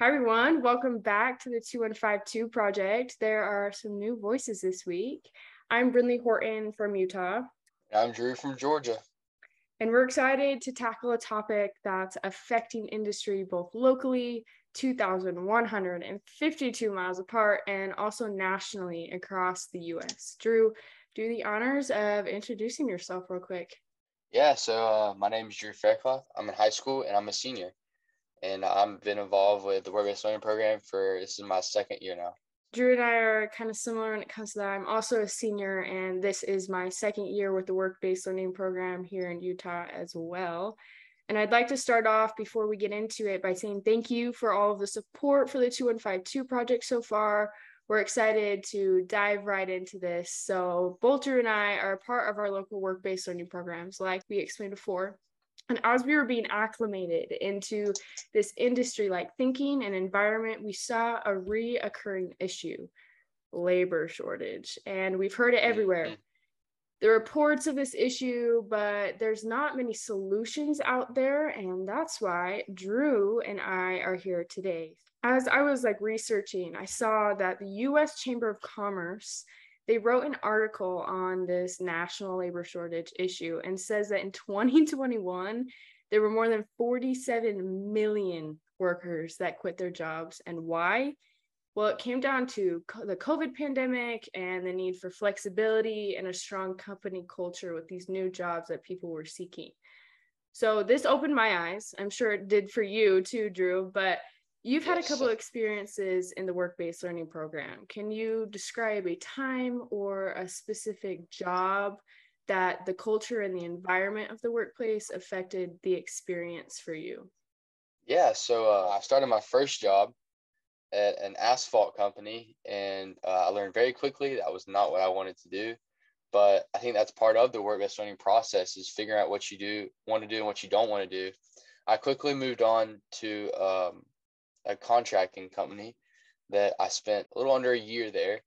Hi, everyone. Welcome back to the 2152 project. There are some new voices this week. I'm Brinley Horton from Utah. I'm Drew from Georgia. And we're excited to tackle a topic that's affecting industry both locally, 2,152 miles apart, and also nationally across the US. Drew, do the honors of introducing yourself real quick. Yeah, so uh, my name is Drew Faircloth. I'm in high school and I'm a senior and I've been involved with the work-based learning program for this is my second year now. Drew and I are kind of similar when it comes to that. I'm also a senior, and this is my second year with the work-based learning program here in Utah as well. And I'd like to start off before we get into it by saying thank you for all of the support for the 2152 project so far. We're excited to dive right into this. So, Drew and I are part of our local work based learning programs, like we explained before. And as we were being acclimated into this industry like thinking and environment, we saw a reoccurring issue labor shortage. And we've heard it everywhere. Mm-hmm. The reports of this issue, but there's not many solutions out there. And that's why Drew and I are here today. As I was like researching, I saw that the US Chamber of Commerce they wrote an article on this national labor shortage issue and says that in 2021 there were more than 47 million workers that quit their jobs. And why? Well it came down to the covid pandemic and the need for flexibility and a strong company culture with these new jobs that people were seeking. So this opened my eyes. I'm sure it did for you too drew but You've had a couple of experiences in the work based learning program. Can you describe a time or a specific job that the culture and the environment of the workplace affected the experience for you? Yeah, so uh, I started my first job at an asphalt company, and uh, I learned very quickly that was not what I wanted to do. But I think that's part of the work based learning process is figuring out what you do want to do and what you don't want to do. I quickly moved on to um, a contracting company that I spent a little under a year there.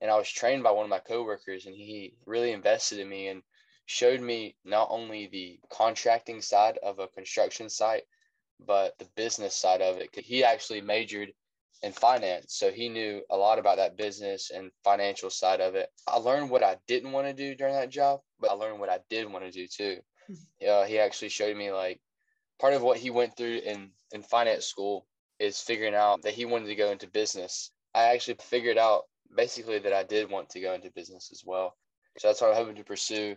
And I was trained by one of my coworkers, and he really invested in me and showed me not only the contracting side of a construction site, but the business side of it. He actually majored in finance, so he knew a lot about that business and financial side of it. I learned what I didn't want to do during that job, but I learned what I did want to do too. Hmm. Yeah, he actually showed me like part of what he went through in in finance school is figuring out that he wanted to go into business. I actually figured out basically that I did want to go into business as well. So that's what I'm hoping to pursue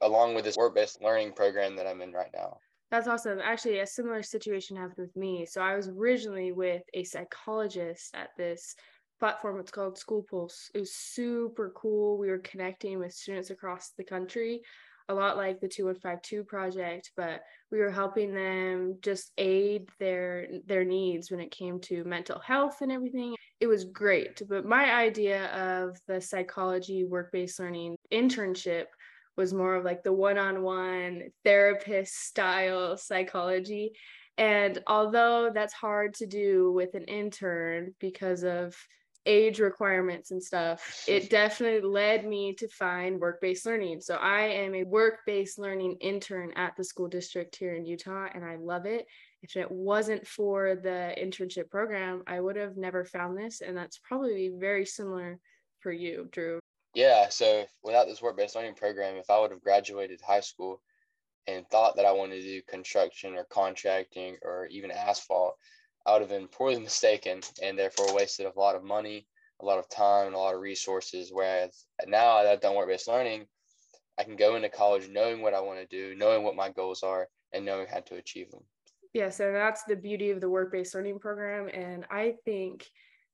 along with this work based learning program that I'm in right now. That's awesome. Actually, a similar situation happened with me. So I was originally with a psychologist at this platform. It's called School Pulse. It was super cool. We were connecting with students across the country a lot like the 2152 project but we were helping them just aid their their needs when it came to mental health and everything. It was great but my idea of the psychology work-based learning internship was more of like the one-on-one therapist style psychology. And although that's hard to do with an intern because of age requirements and stuff, it definitely led me to find work based learning. So I am a work based learning intern at the school district here in Utah, and I love it. If it wasn't for the internship program, I would have never found this. And that's probably very similar for you, Drew. Yeah. So without this work based learning program, if I would have graduated high school and thought that I wanted to do construction or contracting or even asphalt, I would have been poorly mistaken and therefore wasted a lot of money, a lot of time, and a lot of resources. Whereas now that I've done work based learning, I can go into college knowing what I want to do, knowing what my goals are, and knowing how to achieve them. Yeah, so that's the beauty of the work based learning program. And I think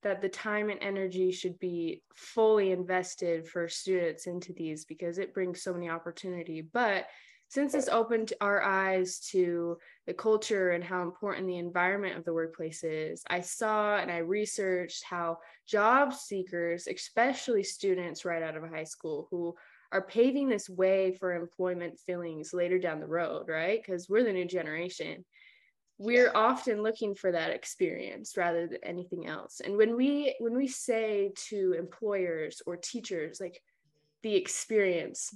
that the time and energy should be fully invested for students into these because it brings so many opportunity. But since this opened our eyes to the culture and how important the environment of the workplace is, I saw and I researched how job seekers, especially students right out of high school, who are paving this way for employment fillings later down the road, right? Because we're the new generation. We're often looking for that experience rather than anything else. And when we when we say to employers or teachers, like the experience.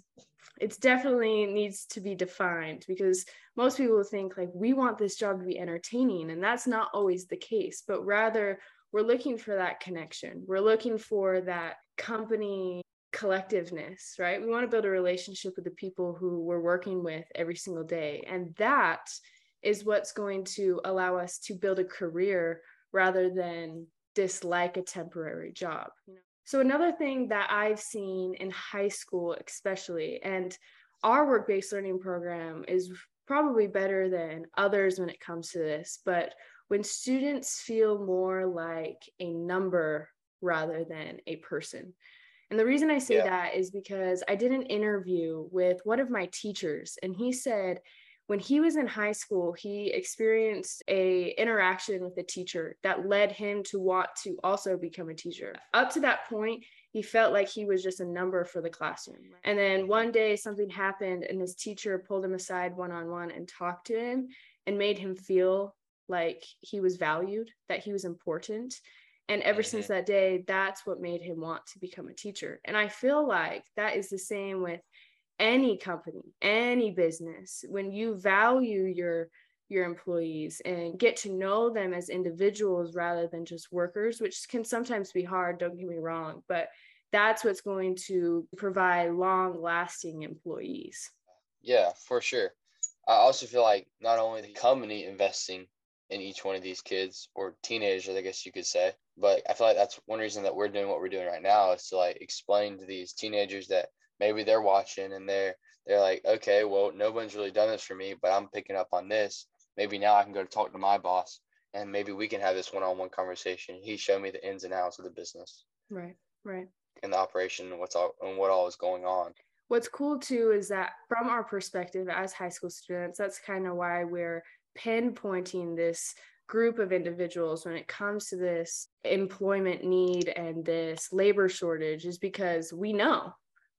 It's definitely needs to be defined because most people think like we want this job to be entertaining and that's not always the case but rather we're looking for that connection. We're looking for that company collectiveness right? We want to build a relationship with the people who we're working with every single day and that is what's going to allow us to build a career rather than dislike a temporary job you know so, another thing that I've seen in high school, especially, and our work based learning program is probably better than others when it comes to this, but when students feel more like a number rather than a person. And the reason I say yeah. that is because I did an interview with one of my teachers, and he said when he was in high school he experienced a interaction with a teacher that led him to want to also become a teacher. Up to that point he felt like he was just a number for the classroom. And then one day something happened and his teacher pulled him aside one-on-one and talked to him and made him feel like he was valued that he was important. And ever mm-hmm. since that day that's what made him want to become a teacher. And i feel like that is the same with any company, any business, when you value your your employees and get to know them as individuals rather than just workers, which can sometimes be hard, don't get me wrong, but that's what's going to provide long lasting employees. Yeah, for sure. I also feel like not only the company investing in each one of these kids or teenagers, I guess you could say, but I feel like that's one reason that we're doing what we're doing right now is to like explain to these teenagers that maybe they're watching and they're they're like, okay, well, no one's really done this for me, but I'm picking up on this. Maybe now I can go to talk to my boss and maybe we can have this one-on-one conversation. He showed me the ins and outs of the business. Right, right. And the operation and what's all and what all is going on. What's cool too is that from our perspective as high school students, that's kind of why we're pinpointing this group of individuals when it comes to this employment need and this labor shortage is because we know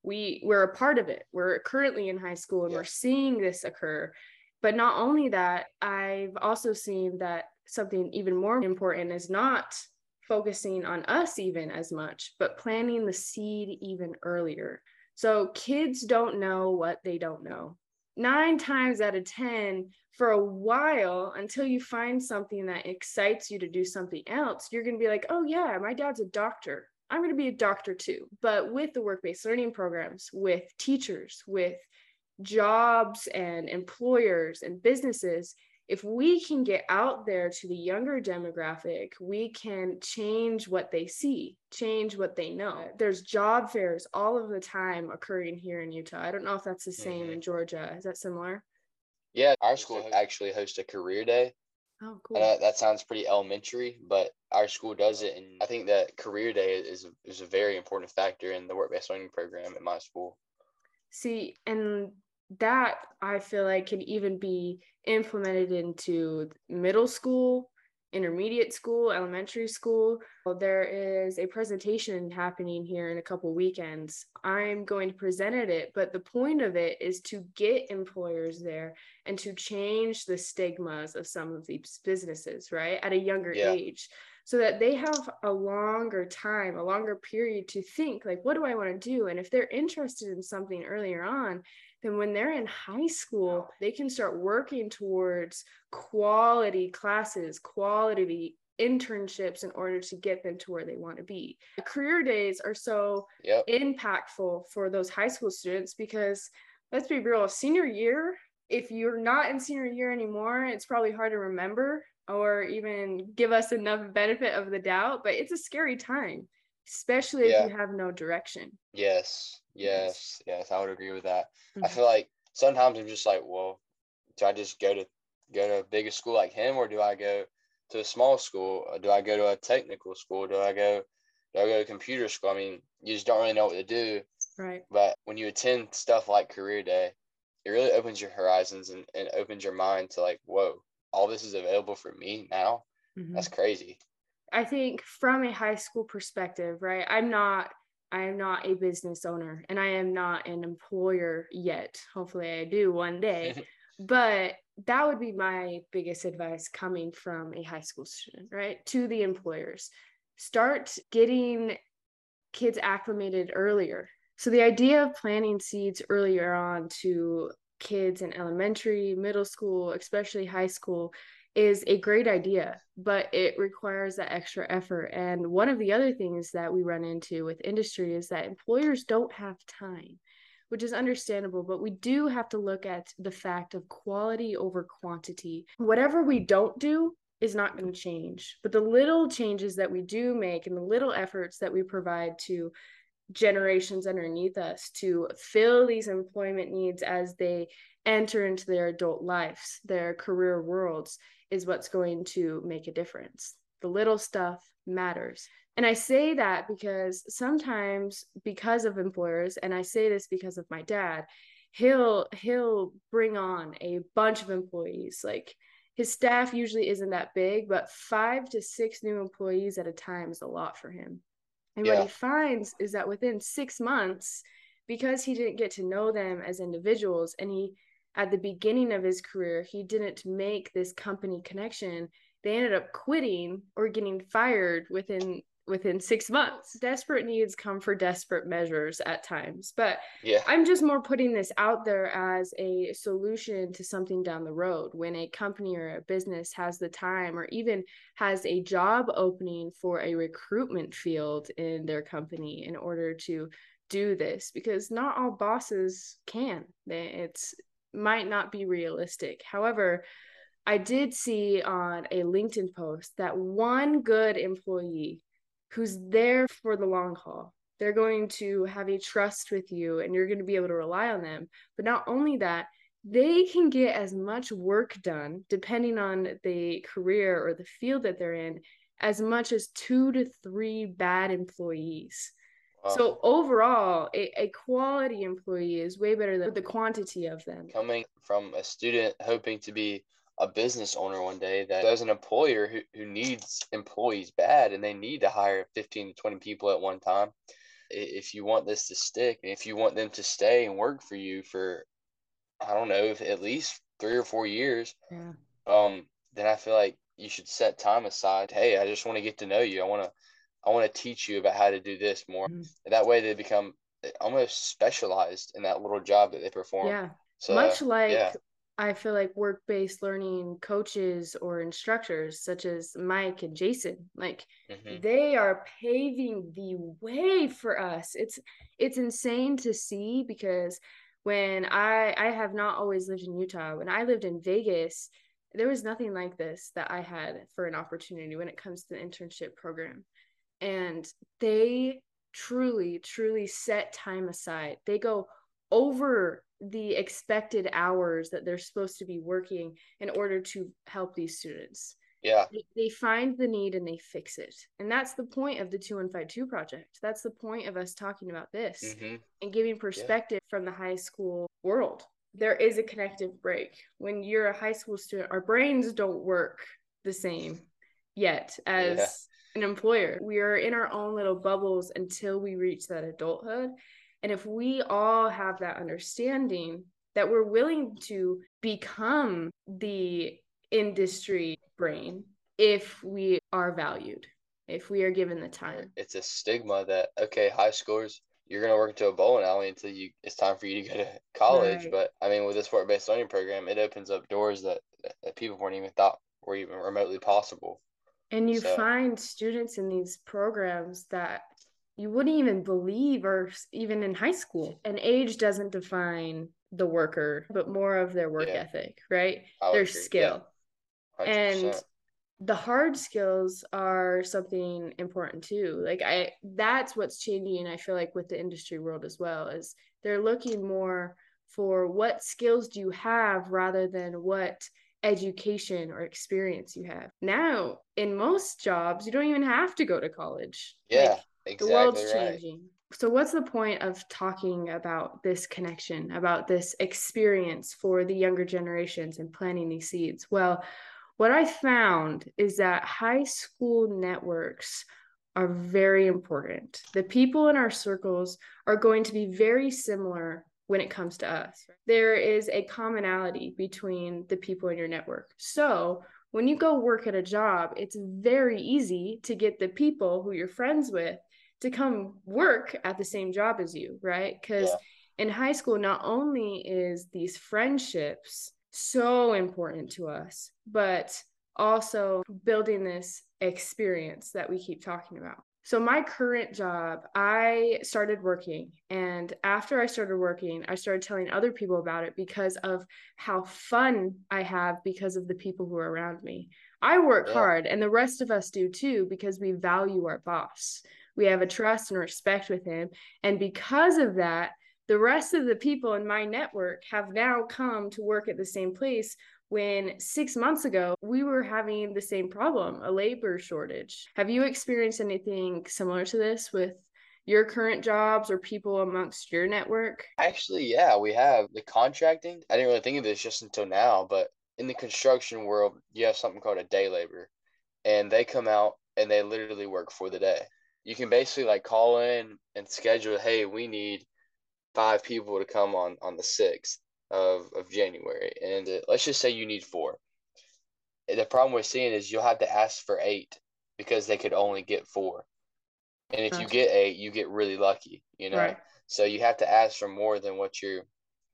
we we're a part of it. We're currently in high school and yeah. we're seeing this occur. But not only that i've also seen that something even more important is not focusing on us even as much but planting the seed even earlier. So kids don't know what they don't know. Nine times out of ten for a while until you find something that excites you to do something else you're going to be like oh yeah my dad's a doctor I'm going to be a doctor too. But with the work based learning programs, with teachers, with jobs and employers and businesses, if we can get out there to the younger demographic, we can change what they see, change what they know. There's job fairs all of the time occurring here in Utah. I don't know if that's the same mm-hmm. in Georgia. Is that similar? Yeah, our school actually hosts a career day Oh, cool. Uh, that sounds pretty elementary, but our school does it, and I think that career day is is a very important factor in the work based learning program at my school. See, and that I feel like can even be implemented into middle school intermediate school, elementary school. There is a presentation happening here in a couple weekends. I'm going to present at it, but the point of it is to get employers there and to change the stigmas of some of these businesses, right? At a younger yeah. age. So that they have a longer time, a longer period to think, like, what do I want to do? And if they're interested in something earlier on, then when they're in high school, they can start working towards quality classes, quality internships in order to get them to where they want to be. The career days are so yep. impactful for those high school students because let's be real, senior year, if you're not in senior year anymore, it's probably hard to remember or even give us enough benefit of the doubt, but it's a scary time, especially yeah. if you have no direction. Yes. Yes, yes, I would agree with that. Mm-hmm. I feel like sometimes I'm just like, well, do I just go to go to a bigger school like him, or do I go to a small school? Or do I go to a technical school? Do I go do I go to computer school? I mean, you just don't really know what to do. Right. But when you attend stuff like career day, it really opens your horizons and, and opens your mind to like, whoa, all this is available for me now. Mm-hmm. That's crazy. I think from a high school perspective, right? I'm not I am not a business owner and I am not an employer yet. Hopefully, I do one day. but that would be my biggest advice coming from a high school student, right? To the employers. Start getting kids acclimated earlier. So the idea of planting seeds earlier on to kids in elementary, middle school, especially high school is a great idea, but it requires that extra effort. And one of the other things that we run into with industry is that employers don't have time, which is understandable, but we do have to look at the fact of quality over quantity. Whatever we don't do is not going to change, but the little changes that we do make and the little efforts that we provide to generations underneath us to fill these employment needs as they enter into their adult lives, their career worlds, is what's going to make a difference. The little stuff matters. And I say that because sometimes because of employers and I say this because of my dad, he'll he'll bring on a bunch of employees like his staff usually isn't that big, but 5 to 6 new employees at a time is a lot for him. And yeah. what he finds is that within 6 months because he didn't get to know them as individuals and he at the beginning of his career, he didn't make this company connection. They ended up quitting or getting fired within within six months. Desperate needs come for desperate measures at times. But yeah. I'm just more putting this out there as a solution to something down the road when a company or a business has the time or even has a job opening for a recruitment field in their company in order to do this because not all bosses can. It's might not be realistic. However, I did see on a LinkedIn post that one good employee who's there for the long haul, they're going to have a trust with you and you're going to be able to rely on them. But not only that, they can get as much work done, depending on the career or the field that they're in, as much as two to three bad employees. So overall, a, a quality employee is way better than the quantity of them. Coming from a student hoping to be a business owner one day that there's an employer who, who needs employees bad and they need to hire 15 to 20 people at one time. If you want this to stick, if you want them to stay and work for you for, I don't know, if at least three or four years, yeah. um, then I feel like you should set time aside. Hey, I just want to get to know you. I want to I want to teach you about how to do this more. Mm-hmm. That way they become almost specialized in that little job that they perform. Yeah. So, Much like yeah. I feel like work based learning coaches or instructors, such as Mike and Jason, like mm-hmm. they are paving the way for us. It's it's insane to see because when I I have not always lived in Utah. When I lived in Vegas, there was nothing like this that I had for an opportunity when it comes to the internship program and they truly truly set time aside they go over the expected hours that they're supposed to be working in order to help these students yeah they, they find the need and they fix it and that's the point of the 2152 project that's the point of us talking about this mm-hmm. and giving perspective yeah. from the high school world there is a connective break when you're a high school student our brains don't work the same yet as an employer. We are in our own little bubbles until we reach that adulthood. And if we all have that understanding that we're willing to become the industry brain if we are valued, if we are given the time. It's a stigma that, okay, high scores, you're going to work into a bowling alley until you it's time for you to go to college. Right. But I mean, with this work based learning program, it opens up doors that, that people weren't even thought were even remotely possible. And you so. find students in these programs that you wouldn't even believe or even in high school. And age doesn't define the worker, but more of their work yeah. ethic, right? Their agree. skill. Yeah. And the hard skills are something important too. Like I that's what's changing I feel like with the industry world as well is they're looking more for what skills do you have rather than what education or experience you have. Now, in most jobs, you don't even have to go to college. Yeah, like, exactly. The world's right. changing. So, what's the point of talking about this connection, about this experience for the younger generations and planting these seeds? Well, what I found is that high school networks are very important. The people in our circles are going to be very similar when it comes to us. There is a commonality between the people in your network. So when you go work at a job, it's very easy to get the people who you're friends with to come work at the same job as you, right? Because yeah. in high school, not only is these friendships so important to us, but also building this experience that we keep talking about. So, my current job, I started working. And after I started working, I started telling other people about it because of how fun I have because of the people who are around me. I work yeah. hard, and the rest of us do too because we value our boss. We have a trust and respect with him. And because of that, the rest of the people in my network have now come to work at the same place when six months ago we were having the same problem a labor shortage. Have you experienced anything similar to this with your current jobs or people amongst your network? Actually, yeah, we have the contracting. I didn't really think of this just until now, but in the construction world, you have something called a day labor, and they come out and they literally work for the day. You can basically like call in and schedule, hey, we need five people to come on on the sixth of, of January, and uh, let's just say you need four. The problem we're seeing is you'll have to ask for eight because they could only get four, and if you get eight, you get really lucky, you know. Right. So you have to ask for more than what you're,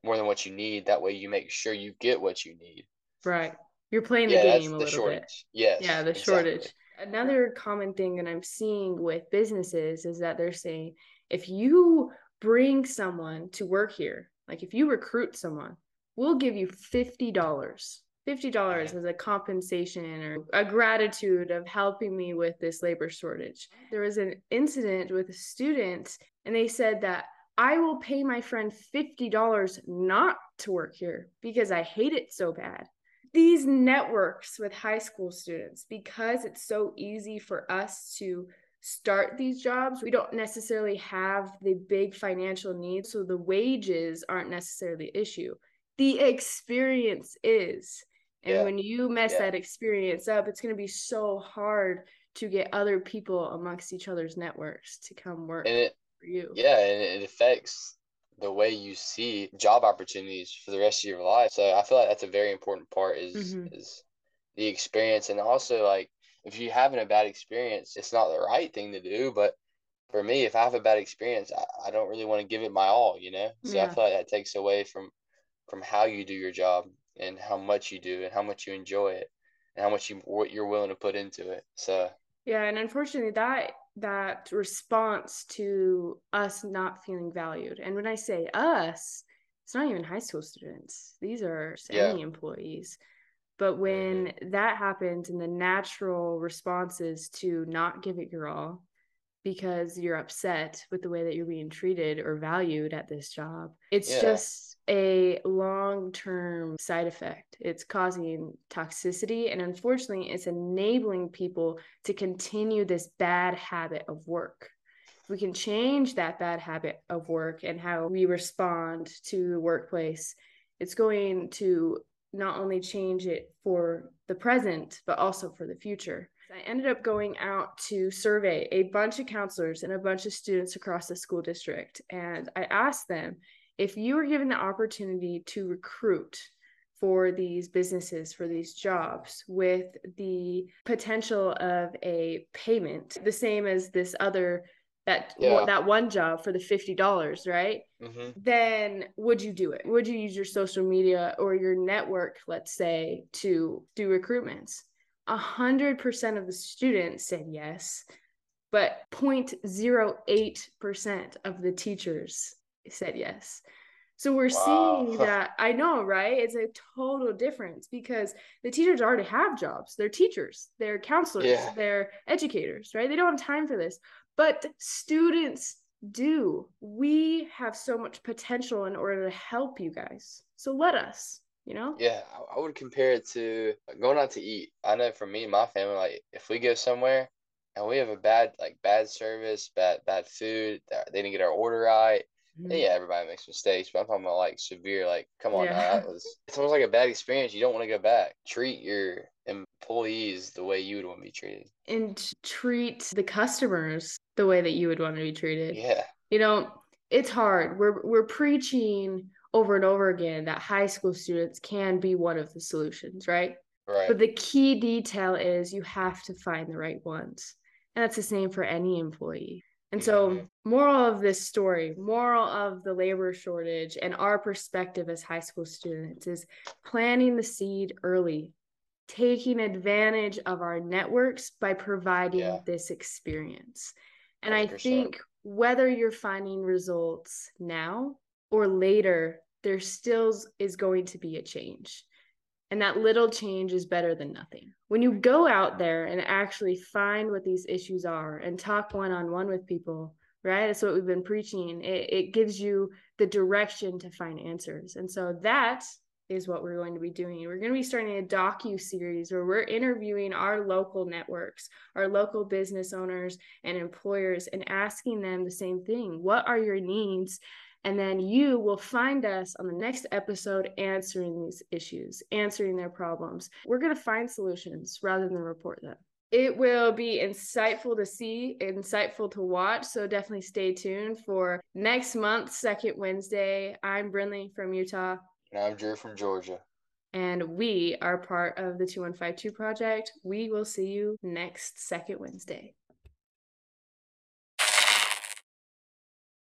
more than what you need. That way, you make sure you get what you need. Right. You're playing the yeah, game a little shortage. bit. Yes. Yeah, the exactly. shortage. Another common thing that I'm seeing with businesses is that they're saying if you bring someone to work here like if you recruit someone, we'll give you $50. $50 as a compensation or a gratitude of helping me with this labor shortage. There was an incident with a student, and they said that I will pay my friend $50 not to work here because I hate it so bad. These networks with high school students, because it's so easy for us to start these jobs, we don't necessarily have the big financial needs. So the wages aren't necessarily the issue. The experience is. And yeah. when you mess yeah. that experience up, it's going to be so hard to get other people amongst each other's networks to come work it, for you. Yeah, and it affects the way you see job opportunities for the rest of your life. So I feel like that's a very important part is mm-hmm. is the experience and also like if you're having a bad experience, it's not the right thing to do. But for me, if I have a bad experience, I, I don't really want to give it my all, you know? So yeah. I feel like that takes away from from how you do your job and how much you do and how much you enjoy it and how much you what you're willing to put into it. So yeah, and unfortunately that that response to us not feeling valued. And when I say us, it's not even high school students. These are yeah. any employees. But when mm-hmm. that happens and the natural response is to not give it your all because you're upset with the way that you're being treated or valued at this job, it's yeah. just a long term side effect. It's causing toxicity. And unfortunately, it's enabling people to continue this bad habit of work. We can change that bad habit of work and how we respond to the workplace, it's going to not only change it for the present, but also for the future. I ended up going out to survey a bunch of counselors and a bunch of students across the school district. And I asked them if you were given the opportunity to recruit for these businesses, for these jobs, with the potential of a payment, the same as this other that yeah. that one job for the $50 right mm-hmm. then would you do it would you use your social media or your network let's say to do recruitments a hundred percent of the students said yes but 0.08% of the teachers said yes so we're wow. seeing that I know, right? It's a total difference because the teachers already have jobs. They're teachers, they're counselors, yeah. they're educators, right? They don't have time for this but students do. We have so much potential in order to help you guys. So let us, you know? Yeah, I would compare it to going out to eat. I know for me and my family, like if we go somewhere and we have a bad like bad service, bad bad food, they didn't get our order right. Mm-hmm. Yeah, everybody makes mistakes, but I'm talking about like severe, like come on, yeah. now, that was it's almost like a bad experience. You don't want to go back. Treat your employees the way you would want to be treated and treat the customers the way that you would want to be treated yeah you know it's hard we're we're preaching over and over again that high school students can be one of the solutions right right but the key detail is you have to find the right ones and that's the same for any employee And so, moral of this story, moral of the labor shortage, and our perspective as high school students is planting the seed early, taking advantage of our networks by providing yeah. this experience. And 100%. I think whether you're finding results now or later, there still is going to be a change. And that little change is better than nothing. When you go out there and actually find what these issues are and talk one on one with people, right? That's what we've been preaching. It, it gives you the direction to find answers. And so that is what we're going to be doing. We're going to be starting a docu series where we're interviewing our local networks, our local business owners and employers and asking them the same thing. What are your needs? And then you will find us on the next episode answering these issues, answering their problems. We're going to find solutions rather than report them. It will be insightful to see, insightful to watch. So definitely stay tuned for next month, second Wednesday. I'm Brinley from Utah. And I'm Drew from Georgia. And we are part of the 2152 project. We will see you next second Wednesday.